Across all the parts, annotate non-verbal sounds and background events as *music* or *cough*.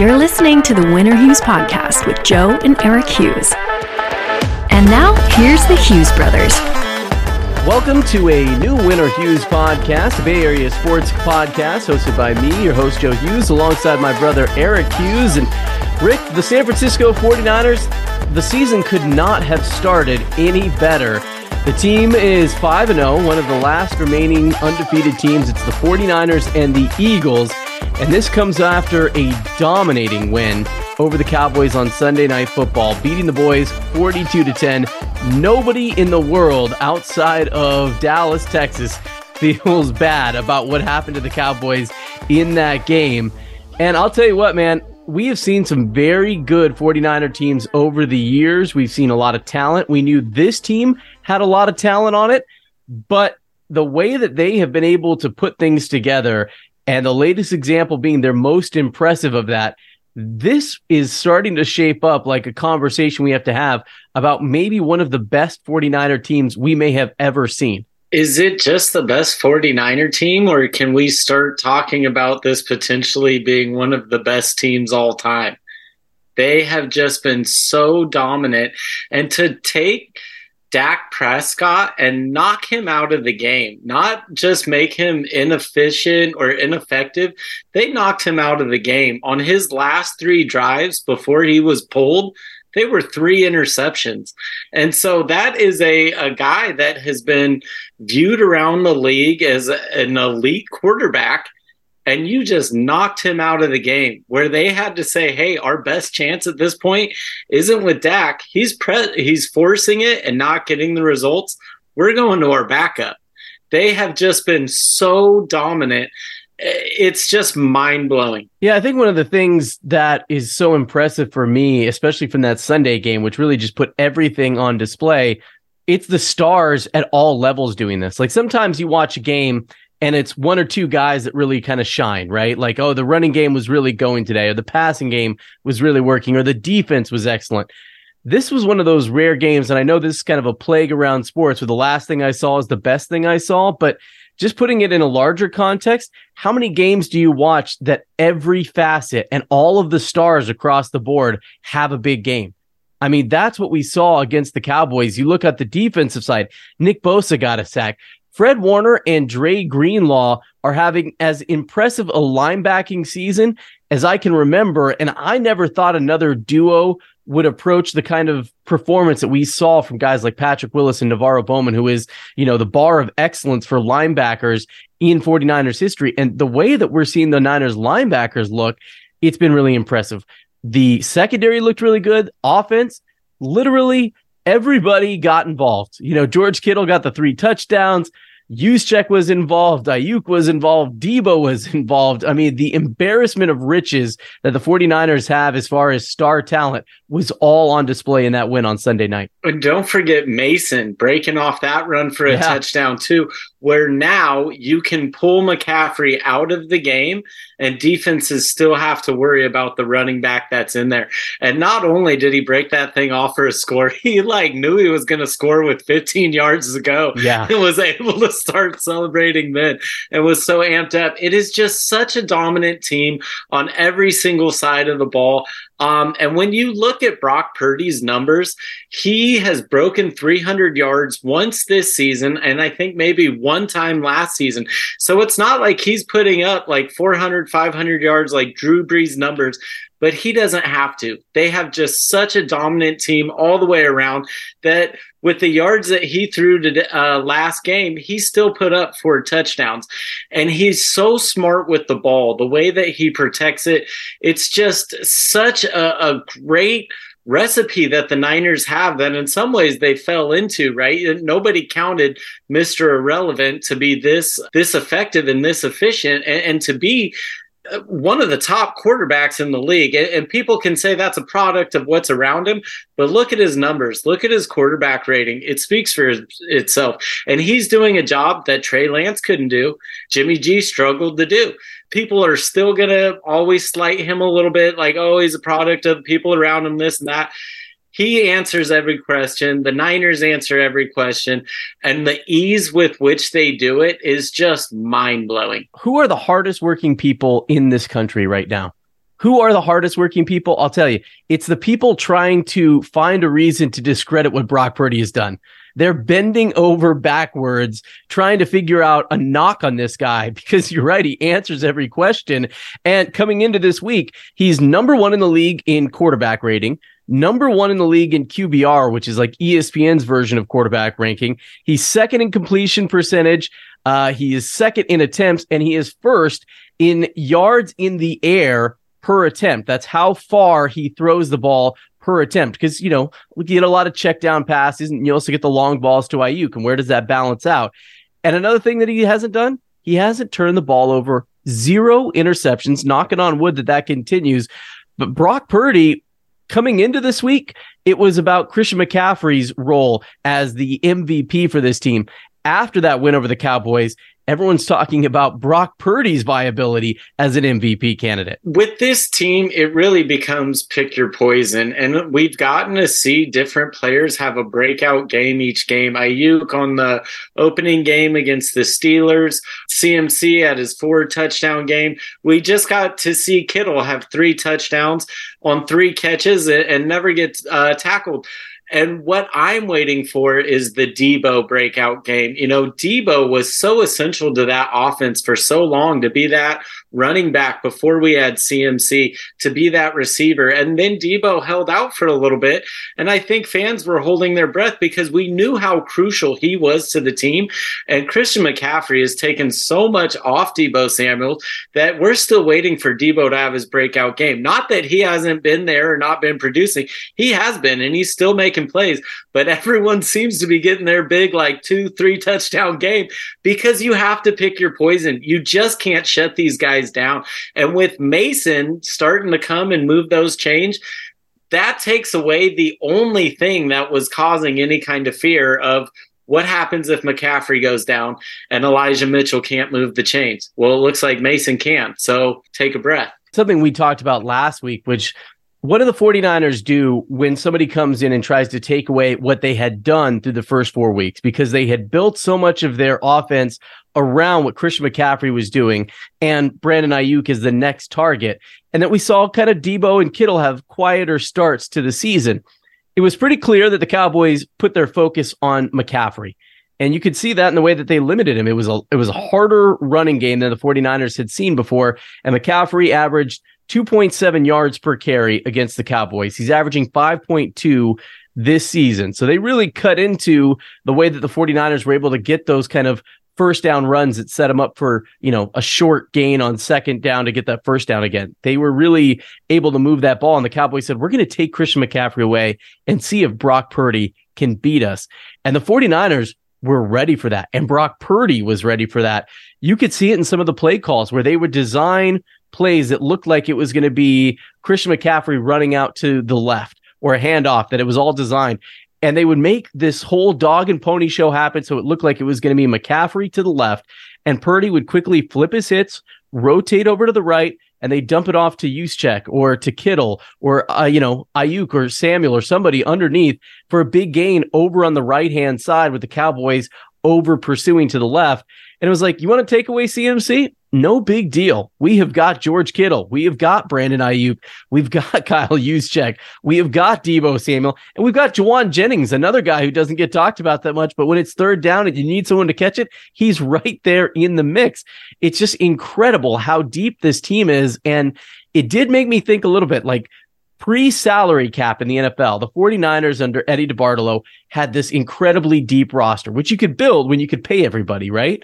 You're listening to the Win or Hughes podcast with Joe and Eric Hughes. And now, here's the Hughes brothers. Welcome to a new Win or Hughes podcast, Bay Area sports podcast hosted by me, your host Joe Hughes, alongside my brother Eric Hughes. And Rick, the San Francisco 49ers, the season could not have started any better. The team is 5 0, one of the last remaining undefeated teams. It's the 49ers and the Eagles. And this comes after a dominating win over the Cowboys on Sunday Night Football, beating the boys 42 to 10. Nobody in the world outside of Dallas, Texas *laughs* feels bad about what happened to the Cowboys in that game. And I'll tell you what, man, we have seen some very good 49er teams over the years. We've seen a lot of talent. We knew this team had a lot of talent on it, but the way that they have been able to put things together and the latest example being their most impressive of that. This is starting to shape up like a conversation we have to have about maybe one of the best 49er teams we may have ever seen. Is it just the best 49er team, or can we start talking about this potentially being one of the best teams all time? They have just been so dominant. And to take Dak Prescott and knock him out of the game, not just make him inefficient or ineffective. They knocked him out of the game on his last three drives before he was pulled. They were three interceptions. And so that is a, a guy that has been viewed around the league as an elite quarterback and you just knocked him out of the game where they had to say, "Hey, our best chance at this point isn't with Dak. He's pre- he's forcing it and not getting the results. We're going to our backup." They have just been so dominant. It's just mind blowing. Yeah, I think one of the things that is so impressive for me, especially from that Sunday game, which really just put everything on display, it's the stars at all levels doing this. Like sometimes you watch a game and it's one or two guys that really kind of shine, right? Like, oh, the running game was really going today, or the passing game was really working, or the defense was excellent. This was one of those rare games, and I know this is kind of a plague around sports where the last thing I saw is the best thing I saw, but just putting it in a larger context, how many games do you watch that every facet and all of the stars across the board have a big game? I mean, that's what we saw against the Cowboys. You look at the defensive side, Nick Bosa got a sack. Fred Warner and Dre Greenlaw are having as impressive a linebacking season as I can remember. And I never thought another duo would approach the kind of performance that we saw from guys like Patrick Willis and NaVorro Bowman, who is, you know, the bar of excellence for linebackers in 49ers history. And the way that we're seeing the Niners linebackers look, it's been really impressive. The secondary looked really good. Offense, literally everybody got involved. You know, George Kittle got the three touchdowns. Juszczyk was involved. Aiyuk was involved. Deebo was *laughs* involved. I mean, the embarrassment of riches that the 49ers have as far as star talent was all on display in that win on Sunday night. And don't forget Mason breaking off that run for a yeah. touchdown, too, where now you can pull McCaffrey out of the game and defenses still have to worry about the running back that's in there. And not only did he break that thing off for a score, *laughs* he like knew he was going to score with 15 yards to go. Yeah. And was able to start celebrating then and was so amped up. It is just such a dominant team on every single side of the ball. Um, and when you look at Brock Purdy's numbers, he has broken 300 yards once this season, and I think maybe one time last season. So it's not like he's putting up like 400, 500 yards like Drew Brees numbers but he doesn't have to. They have just such a dominant team all the way around that with the yards that he threw to uh, last game, he still put up four touchdowns. And he's so smart with the ball, the way that he protects it. It's just such a, a great recipe that the Niners have that in some ways they fell into, right? Nobody counted Mr. Irrelevant to be this this effective and this efficient and, and to be one of the top quarterbacks in the league. And, people can say that's a product of what's around him, but look at his numbers, look at his quarterback rating. It speaks for itself. And he's doing a job that Trey Lance couldn't do, Jimmy G struggled to do. People are still going to always slight him a little bit, like, oh, he's a product of people around him, this and that he answers every question. The Niners answer every question. And the ease with which they do it is just mind blowing. Who are the hardest working people in this country right now? Who are the hardest working people? I'll tell you, it's the people trying to find a reason to discredit what Brock Purdy has done. They're bending over backwards trying to figure out a knock on this guy *laughs* because you're right. He answers every question. And coming into this week, he's number one in the league in quarterback rating, number one in the league in QBR, which is like ESPN's version of quarterback ranking. He's second in completion percentage. Uh, he is second in attempts and he is first in yards in the air per attempt. That's how far he throws the ball per attempt. Because, you know, we get a lot of check down passes and you also get the long balls to Aiyuk. And where does that balance out? And another thing that he hasn't done, he hasn't turned the ball over. Zero interceptions, knocking on wood that that continues. But Brock Purdy, coming into this week, it was about Christian McCaffrey's role as the MVP for this team. After that win over the Cowboys, everyone's talking about Brock Purdy's viability as an MVP candidate. With this team, it really becomes pick your poison. And we've gotten to see different players have a breakout game each game. Aiyuk on the opening game against the Steelers, CMC at his four touchdown game. We just got to see Kittle have three touchdowns on three catches and never get uh, tackled. And what I'm waiting for is the Deebo breakout game. You know, Deebo was so essential to that offense for so long to be that running back before we had CMC, to be that receiver. And then Deebo held out for a little bit. And I think fans were holding their breath because we knew how crucial he was to the team. And Christian McCaffrey has taken so much off Deebo Samuel that we're still waiting for Deebo to have his breakout game. Not that he hasn't been there or not been producing, he has been, and he's still making plays. But everyone *laughs* seems to be getting their big, like two, three touchdown game because you have to pick your poison. You just can't shut these guys down. And with Mason starting to come and move those change, that takes away the only thing that was causing any kind of fear of what happens if McCaffrey goes down and Elijah Mitchell can't move the chains? Well, it looks like Mason can. So take a breath. Something we talked about last week, which what do the 49ers do when somebody comes in and tries to take away what they had done through the first four weeks? Because they had built so much of their offense around what Christian McCaffrey was doing and Brandon Aiyuk is the next target. And that we saw kind of Deebo and Kittle have quieter starts to the season. It was pretty clear that the Cowboys put their focus on McCaffrey. And you could see that in the way that they limited him. It was a it was a harder running game than the 49ers had seen before. And McCaffrey averaged 2.7 yards per carry against the Cowboys. He's averaging 5.2 this season. So they really cut into the way that the 49ers were able to get those kind of first down runs that set them up for, you know, a short gain on second down to get that first down again. They were really able to move that ball. And the Cowboys said, we're going to take Christian McCaffrey away and see if Brock Purdy can beat us. And the 49ers were ready for that. And Brock Purdy was ready for that. You could see it in some of the play calls where they would design plays that looked like it was going to be Christian McCaffrey running out to the left or a handoff, that it was all designed. And they would make this whole dog and pony show happen. So it looked like it was going to be McCaffrey to the left. And Purdy would quickly flip his hits, rotate over to the right, and they dump it off to Juszczyk or to Kittle or, uh, you know, Aiyuk or Samuel or somebody underneath for a big gain over on the right hand side with the Cowboys over pursuing to the left. And it was like, you want to take away CMC? No big deal. We have got George Kittle. We have got Brandon Aiyuk. We've *laughs* got Kyle Juszczyk. We have got Deebo Samuel. And we've got Jauan Jennings, another guy who doesn't get talked about that much. But when it's third down and you need someone to catch it, he's *laughs* right there in the mix. It's just incredible how deep this team is. And it did make me think a little bit like pre salary cap in the NFL, the 49ers under Eddie DeBartolo had this incredibly deep roster, which you could build when you could pay everybody, right?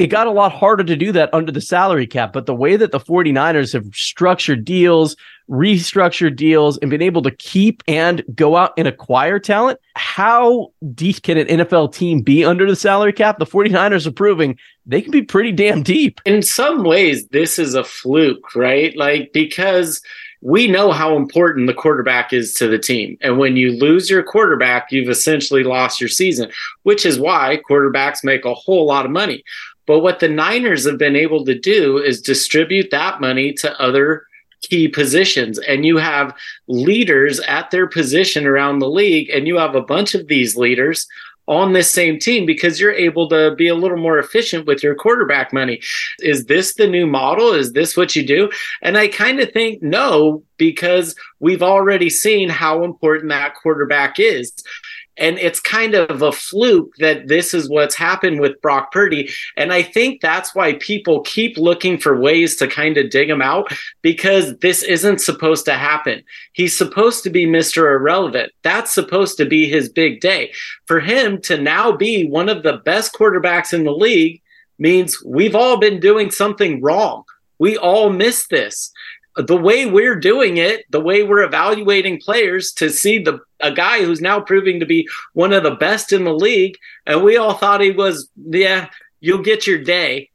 It got a lot harder to do that under the salary cap, but the way that the 49ers have structured deals, restructured deals, and been able to keep and go out and acquire talent, how deep can an NFL team be under the salary cap? The 49ers are proving they can be pretty damn deep. In some ways, this is a fluke, right? Like, because we know how important the quarterback is to the team. And when you lose your quarterback, you've essentially lost your season, which is why quarterbacks make a whole lot of money. But what the Niners have been able to do is distribute that money to other key positions. And you have leaders at their position around the league, and you have a bunch of these leaders on this same team because you're able to be a little more efficient with your quarterback money. Is this the new model? Is this what you do? And I kind of think no, because we've already seen how important that quarterback is. And it's kind of a fluke that this is what's happened with Brock Purdy. And I think that's why people keep looking for ways to kind of dig him out because this isn't supposed to happen. He's supposed to be Mr. Irrelevant. That's supposed to be his big day. For him to now be one of the best quarterbacks in the league means we've all been doing something wrong. We all miss this the way we're doing it, the way we're evaluating players to see the a guy who's now proving to be one of the best in the league, and we all thought he was, yeah, you'll get your day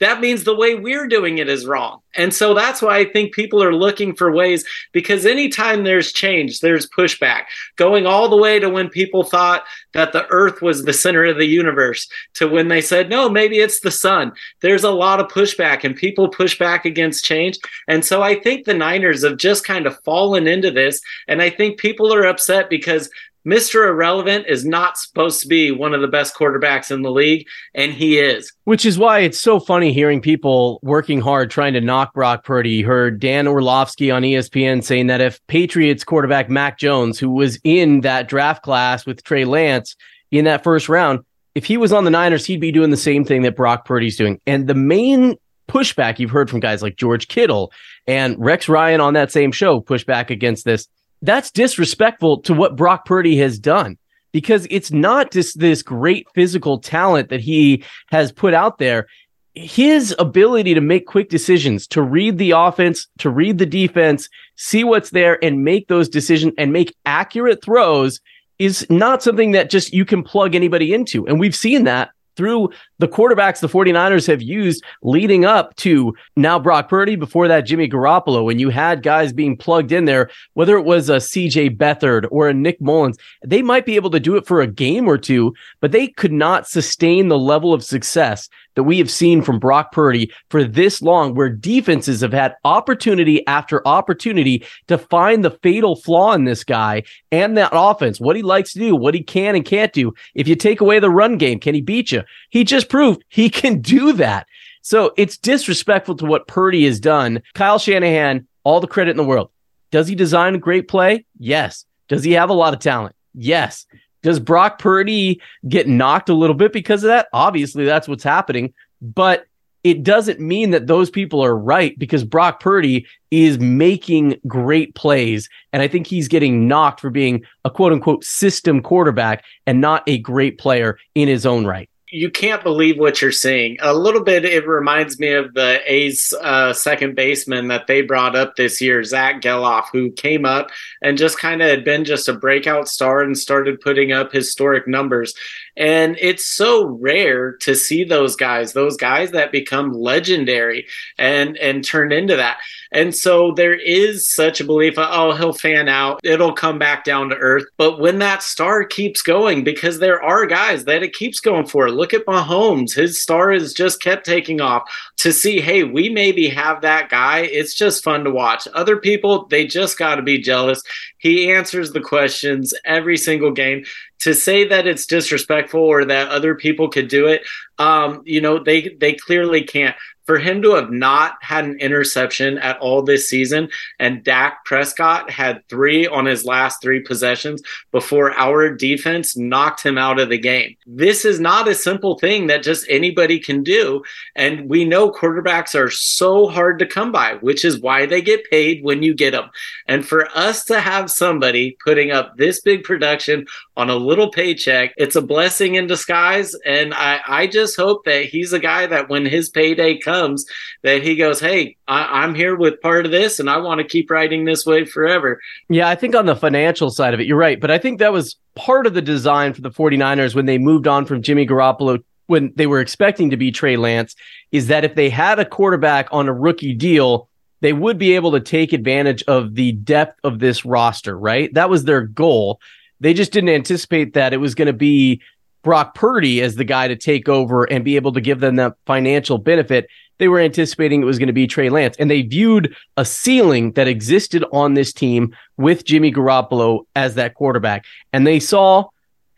that means the way we're doing it is wrong. And so that's why I think people are looking for ways because anytime there's change, there's pushback. Going all the way to when people thought that the earth was the center of the universe to when they said, no, maybe it's the sun. There's a lot of pushback and people push back against change. And so I think the Niners have just kind of fallen into this. And I think people are upset because Mr. Irrelevant is not supposed to be one of the best quarterbacks in the league, and he is. Which is why it's so funny hearing people working hard trying to knock Brock Purdy. You heard Dan Orlovsky on ESPN saying that if Patriots quarterback Mac Jones, who was in that draft class with Trey Lance in that first round, if he was on the Niners, he'd be doing the same thing that Brock Purdy's doing. And the main pushback you've heard from guys like George Kittle and Rex Ryan on that same show push back against this that's disrespectful to what Brock Purdy has done because it's not just this great physical talent that he has put out there. His ability to make quick decisions, to read the offense, to read the defense, see what's there and make those decisions and make accurate throws is not something that just you can plug anybody into. And we've seen that through the quarterbacks the 49ers have used leading up to now Brock Purdy, before that Jimmy Garoppolo, when you had guys being plugged in there, whether it was a CJ Beathard or a Nick Mullens, they might be able to do it for a game or two, but they could not sustain the level of success that we have seen from Brock Purdy for this long, where defenses have had opportunity after opportunity to find the fatal flaw in this guy and that offense, what he likes to do, what he can and can't do. If you take away the run game, can he beat you? He just proved he *laughs* can do that. So it's disrespectful to what Purdy has done. Kyle Shanahan, all the credit in the world. Does he design a great play? Yes. Does he have a lot of talent? Yes. Does Brock Purdy get knocked a little bit because of that? Obviously, that's what's happening. But it doesn't mean that those people are right because Brock Purdy is making great plays. And I think he's getting knocked for being a quote unquote system quarterback and not a great player in his own right you can't believe what you're seeing. A little bit, it reminds me of the A's uh, second baseman that they brought up this year, Zach Gelof, who came up and just kind of had been just a breakout star and started putting up historic numbers. And it's so rare to see those guys, those guys that become legendary and and turn into that. And so there is such a belief of, oh, he'll fan out, it'll come back down to earth. But when that star keeps going, because there are guys that it keeps going for. Look at Mahomes. His star has just kept taking off. To see, hey, we maybe have that guy. It's just fun to watch. Other people, they just got to be jealous. He answers the questions every single game. To say that it's disrespectful or that other people could do it um, you know they they clearly can't for him to have not had an interception at all this season, and Dak Prescott had three on his last three possessions before our defense knocked him out of the game. This is not a simple thing that just anybody can do. And we know quarterbacks are so hard to come by, which is why they get paid when you get them. And for us to have somebody putting up this big production on a little paycheck, it's a blessing in disguise. And I, I just hope that he's a guy that when his payday comes, comes that he goes, Hey, I, am here with part of this and I want to keep riding this wave forever. Yeah, I think on the financial side of it, you're right. But I think that was part of the design for the 49ers when they moved on from Jimmy Garoppolo when they were expecting to be Trey Lance is that if they had a quarterback on a rookie deal, they would be able to take advantage of the depth of this roster, right? That was their goal. They just didn't anticipate that it was going to be Brock Purdy as the guy to take over and be able to give them that financial benefit they were anticipating it was going to be Trey Lance. And they viewed a ceiling that existed on this team with Jimmy Garoppolo as that quarterback. And they saw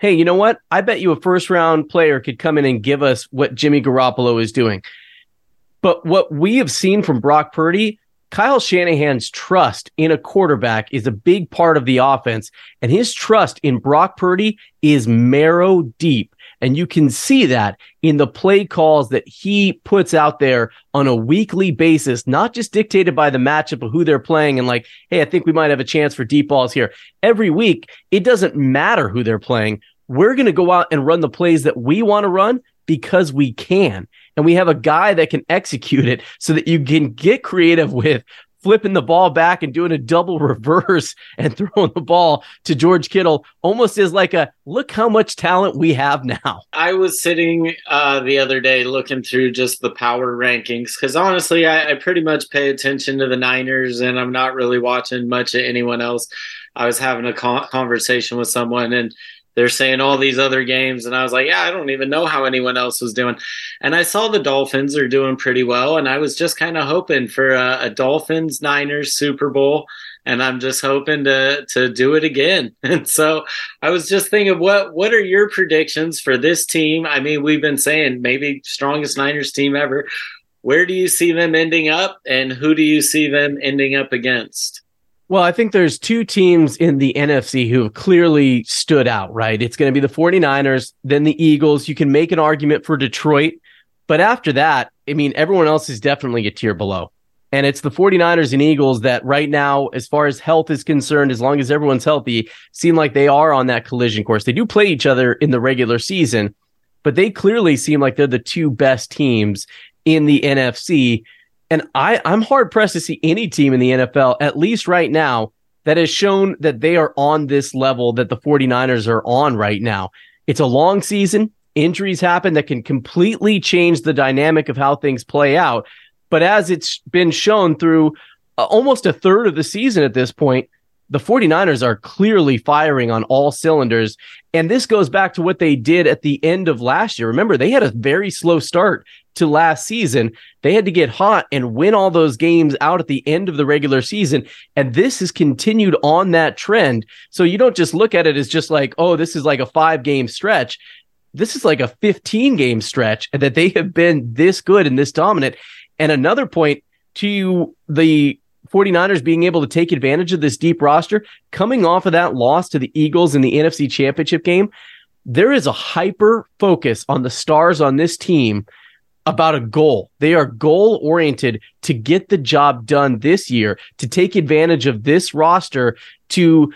hey, you know what? I bet you a first round player could come in and give us what Jimmy Garoppolo is doing. But what we have seen from Brock Purdy, Kyle Shanahan's trust in a quarterback is a big part of the offense, and his trust in Brock Purdy is marrow deep. And you can see that in the play calls that he puts out there on a weekly basis, not just dictated by the matchup of who they're playing and like, hey, I think we might have a chance for deep balls here. Every week, it doesn't matter who they're playing. We're going to go out and run the plays that we want to run because we can. And we have a guy that can execute it so that you can get creative with flipping the ball back and doing a double *laughs* reverse and throwing the ball to George Kittle almost as like a look how much talent we have now. I was sitting uh, the other day looking through just the power rankings because honestly, I, I pretty much pay attention to the Niners and I'm not really watching much of anyone else. I was having a conversation with someone and they're saying all these other games and i was like yeah i don't even know how anyone else was doing. And i saw the dolphins are doing pretty well and i was just kind of hoping for a, a, dolphins niners super bowl and i'm just hoping to to do it again. *laughs* And so i was just thinking what what are your predictions for this team? I mean we've been saying maybe strongest niners team ever. Where do you see them ending up and who do you see them ending up against well, I think there's two teams in the NFC who have clearly stood out, right? It's going to be the 49ers, then the Eagles. You can make an argument for Detroit. But after that, I mean, everyone else is definitely a tier below. And it's the 49ers and Eagles that right now, as far as health is concerned, as long as everyone's healthy, seem like they are on that collision course. They do play each other in the regular season, but they clearly seem like they're the two best teams in the NFC. And I, I'm hard pressed to see any team in the NFL, at least right now, that has shown that they are on this level that the 49ers are on right now. It's a long season. Injuries happen that can completely change the dynamic of how things play out. But as it's been shown through uh, almost a third of the season at this point, the 49ers are clearly firing on all cylinders. And this goes back to what they did at the end of last year. Remember, they had a very slow start to last season. They had to get hot and win all those games out at the end of the regular season. And this has continued on that trend. So you don't just look at it as just like, oh, this is like a five game stretch. This is like a 15 game stretch and that they have been this good and this dominant. And another point to the 49ers being able to take advantage of this deep roster coming off of that loss to the Eagles in the NFC championship game. There is a hyper focus on the stars on this team about a goal. They are goal oriented to get the job done this year, to take advantage of this roster, to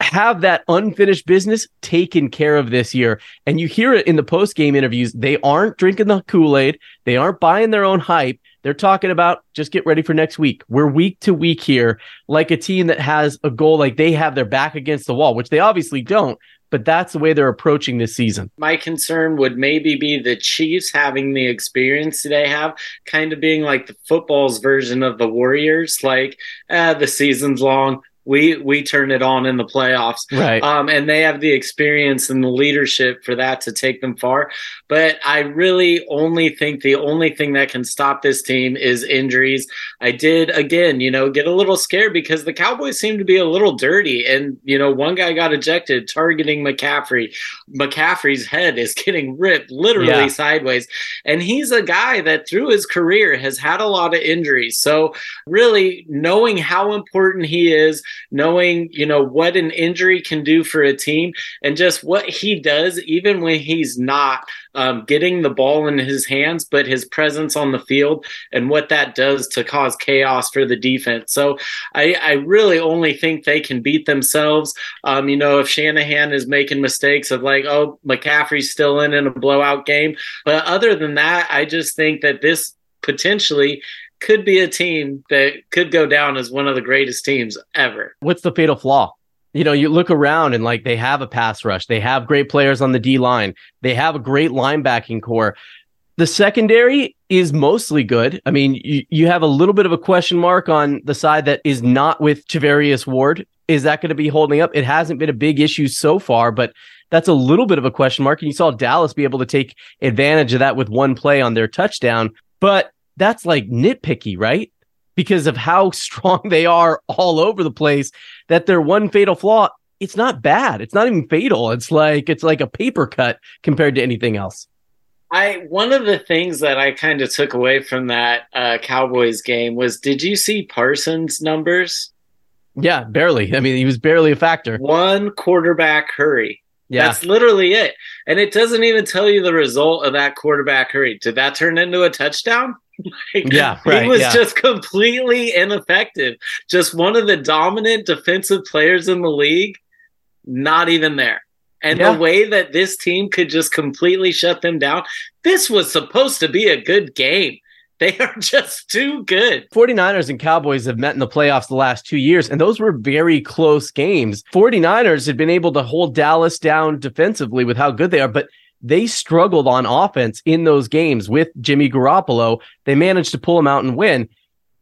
have that unfinished business taken care of this year. And you hear it in the post game interviews. They aren't drinking the Kool Aid, they aren't buying their own hype. They're talking about just get ready for next week. We're week to week here, like a team that has a goal, like they have their back against the wall, which they obviously don't, but that's the way they're approaching this season. My concern would maybe be the Chiefs having the experience they have, kind of being like the football's version of the Warriors, like uh, the season's long we we turn it on in the playoffs. Right. Um, and they have the experience and the leadership for that to take them far. But i really only think the only thing that can stop this team is injuries. I did again you know get a little scared because the cowboys seem to be a little dirty. And you know one guy got ejected targeting mccaffrey. Mccaffrey's head is *laughs* getting ripped literally yeah. sideways. And he's a guy that through his career has had a lot of injuries. So really knowing how important he is knowing, you know, what an injury can do for a team and just what he does, even when he's not um, getting the ball in his hands, but his presence on the field and what that does to cause chaos for the defense. So I, I really only think they can beat themselves. Um, you know, if Shanahan is making mistakes of like, oh, McCaffrey's still in in a blowout game. But other than that, I just think that this potentially could be a team that could go down as one of the greatest teams ever. What's the fatal flaw? You know, you look around and like they have a pass rush, they have great players on the D line, they have a great linebacking core. The secondary is mostly good. I mean, you, you have a little bit of a question mark on the side that is not with Charvarius Ward. Is that going to be holding up? It hasn't been a big issue so far, but that's a little bit of a question mark. And you saw Dallas be able to take advantage of that with one play on their touchdown. But that's like nitpicky, right? Because of how *laughs* strong they are all over the place, that their one fatal flaw it's not bad. It's not even fatal. It's like it's like a paper cut compared to anything else. I one of the things that I kind of took away from that uh, Cowboys game was did you see Parsons' numbers? Yeah, barely. I mean, he was barely a factor. One quarterback hurry. Yeah. That's literally it. And it doesn't even tell you the result of that quarterback hurry. Did that turn into a touchdown? *laughs* like, yeah, right, he was yeah. just completely ineffective. Just one of the dominant defensive players in the league, not even there. And Yeah. the way that this team could just completely shut them down, this was supposed to be a good game. *laughs* They are just too good. 49ers and Cowboys have met in the playoffs the last two years, and those were very close games. 49ers had been able to hold Dallas down defensively with how good they are, but they struggled on offense in those games with Jimmy Garoppolo. They managed to pull them out and win.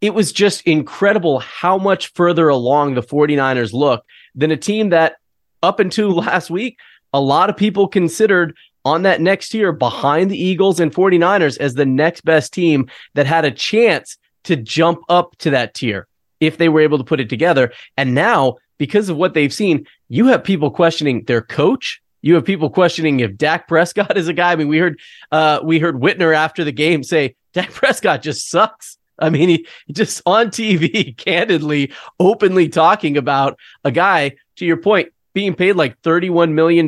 It was just incredible how much further along the 49ers look than a team that up until *laughs* last week, a lot of people considered on that next tier behind the Eagles and 49ers as the next best team that had a chance to jump up to that tier if they were able to put it together. And now, because of what they've seen, you have people questioning their coach. You have people questioning if Dak Prescott is a guy. I mean, we heard uh we heard Whitner after the game say Dak Prescott just sucks. I mean, he, just on TV, *laughs* candidly, openly talking about a guy, to your point, being paid like $31 million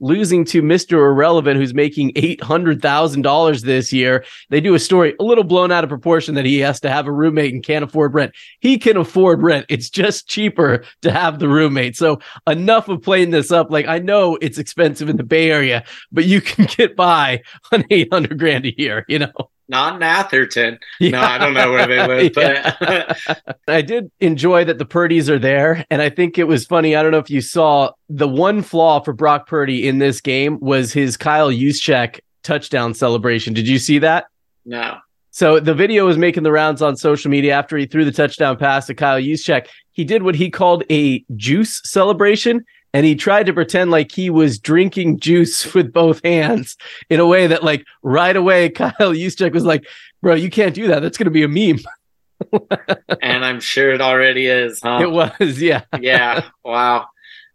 losing to Mr. Irrelevant, who's making $800,000 this year. They do a story a little blown out of proportion that he has to have a roommate and can't afford rent. He can afford rent. It's just cheaper to have the roommate. So enough of playing this up. Like I know it's expensive in the Bay Area, but you can *laughs* get by on 800 grand a year, you know? Not in Atherton. No, I don't know where they live, *laughs* but I did enjoy that the Purdy's are there. And I think it was funny. I don't know if you saw the one flaw for Brock Purdy in this game was his Kyle Juszczyk touchdown celebration. Did you see that? no. So the video was making the rounds on social media after he threw the touchdown pass to Kyle Juszczyk. He did what he called a juice celebration. And he tried to pretend like he was drinking juice *laughs* with both hands in a way that, like, right away, *laughs* Kyle Juszczyk was like, "Bro, you can't do that. That's going to be a meme." *laughs* And I'm sure it already is, huh? It was, yeah. yeah. Wow.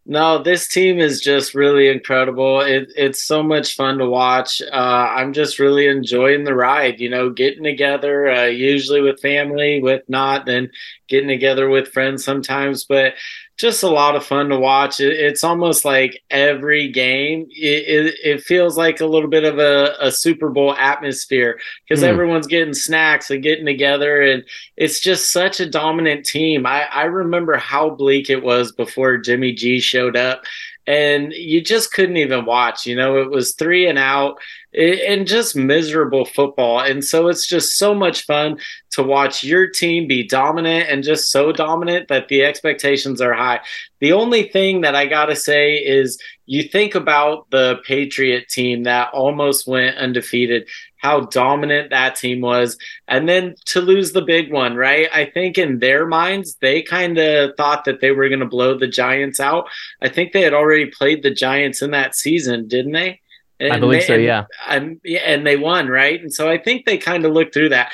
No, this team is just really incredible. It, it's so much fun to watch. Uh, I'm just really enjoying the ride. You know, getting together, uh, usually with family, with not, then getting together with friends sometimes. But just a lot of fun to watch. It, it's almost like every game. It, it, it feels like a little bit of a, a Super Bowl atmosphere because Mm. everyone's getting snacks and getting together, and it's just such a dominant team. I, I remember how bleak it was before Jimmy G showed up, and you just couldn't even watch. You know, it was three and out and just miserable football. And so it's just so much fun to watch your team be dominant and just so dominant that the expectations are high. The only thing that I got to say is you think about the Patriot team that almost went undefeated, how dominant that team was, and then to lose the big one, right? I think in their minds, they kind of thought that they were going to blow the Giants out. I think they had already played the Giants in that season, didn't they? I And believe they- so, yeah. and, and they won, right? And so I think they kind of looked through that.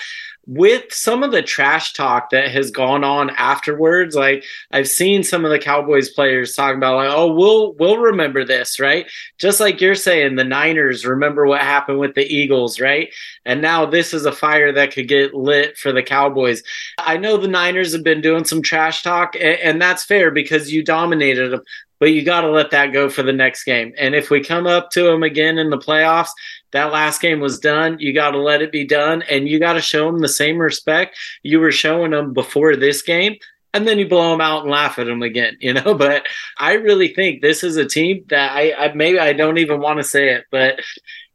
With some of the trash talk that has gone on afterwards, like I've seen some of the Cowboys players talking about, like, "Oh, we'll we'll remember this, right?" Just like you're saying, the Niners remember what happened with the Eagles, right? And now this is a fire that could get lit for the Cowboys. I know the Niners have been doing some trash talk, a- and that's fair because you dominated them but you got to let that go for the next game. And if we come up to them again in the playoffs, that last game was done. You got to let it be done, and you got to show them the same respect you were showing them before this game. And then you blow them out and laugh at them again, *laughs* you know. But I really think this is a team that I, I maybe I don't even want to say it, but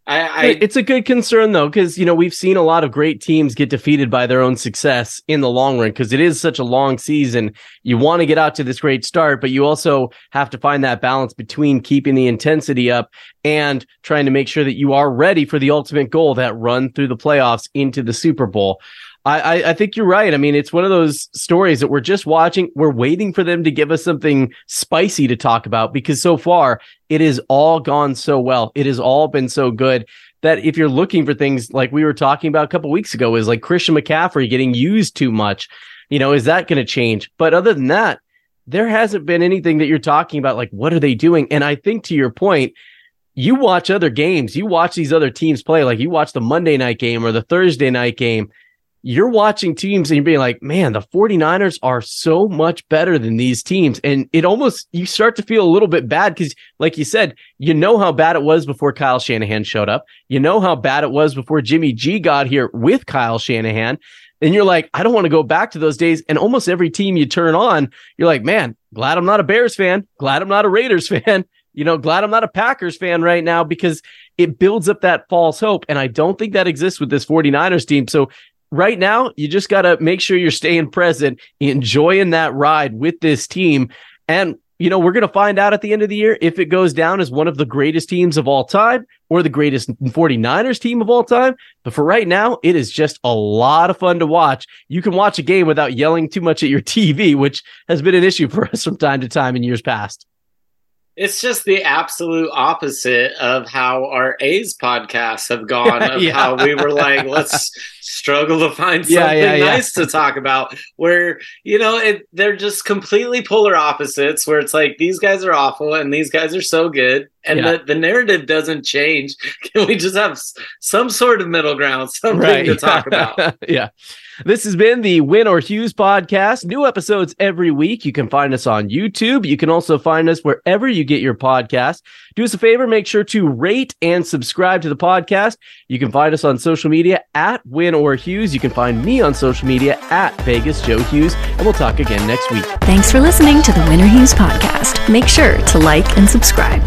I, I it's a good concern though, because you know we've seen a lot of great teams get defeated by their own success in the long run. Because it is such a long season, you want to get out to this great start, but you also have to find that balance between keeping the intensity up and trying to make sure that you are ready for the ultimate goal, that run through the playoffs into the Super Bowl. I, I, think you're right. I mean, it's one of those stories that we're just watching. We're waiting for them to give us something spicy to talk about because so far it has all gone so well. It has all been so good that if you're looking for things like we were talking about a couple weeks ago, is like Christian McCaffrey getting used too much. You know, is that going to change? But other than that, there hasn't been anything that you're talking about. Like, what are they doing? And I think to your point, you watch other games, you watch these other teams play, like you watch the Monday night game or the Thursday night game. You're watching teams and you're being like, man, the 49ers are so much better than these teams. And it almost, you start to feel a little bit bad because, like you said, you know how bad it was before Kyle Shanahan showed up. You know how bad it was before Jimmy G got here with Kyle Shanahan. And you're like, I don't want to go back to those days. And almost every team you turn on, you're like, man, glad I'm not a Bears fan. Glad I'm not a Raiders *laughs* fan. You know, glad I'm not a Packers fan right now because it builds up that false hope. And I don't think that exists with this 49ers team. So right now, you just got to make sure you're staying present, enjoying that ride with this team. And you know, we're going to find out at the end of the year if it goes down as one of the greatest teams of all time or the greatest 49ers team of all time. But for right now, it is just a lot of fun to watch. You can watch a game without yelling too much at your *laughs* TV, which has been an issue for us from time to time in years past. It's just the absolute opposite of how our A's podcasts have gone. *laughs* Of yeah. how we were like, let's struggle to find *laughs* something yeah, yeah, nice to talk about. Where you know it, they're just completely polar opposites. Where it's like these guys are awful and these guys are so good, and the, the narrative doesn't change. *laughs* Can we just have some sort of middle ground, something right. to talk *laughs* about? yeah. This has been the Win or Hughes podcast. New episodes every week. You can find us on YouTube. You can also find us wherever you get your podcast. Do us a favor, make sure to rate and subscribe to the podcast. You can find us on social media at Win or Hughes. You can find me on social media at Vegas Joe Hughes, and we'll talk again next week. Thanks for listening to the Win or Hughes podcast. Make sure to like and subscribe.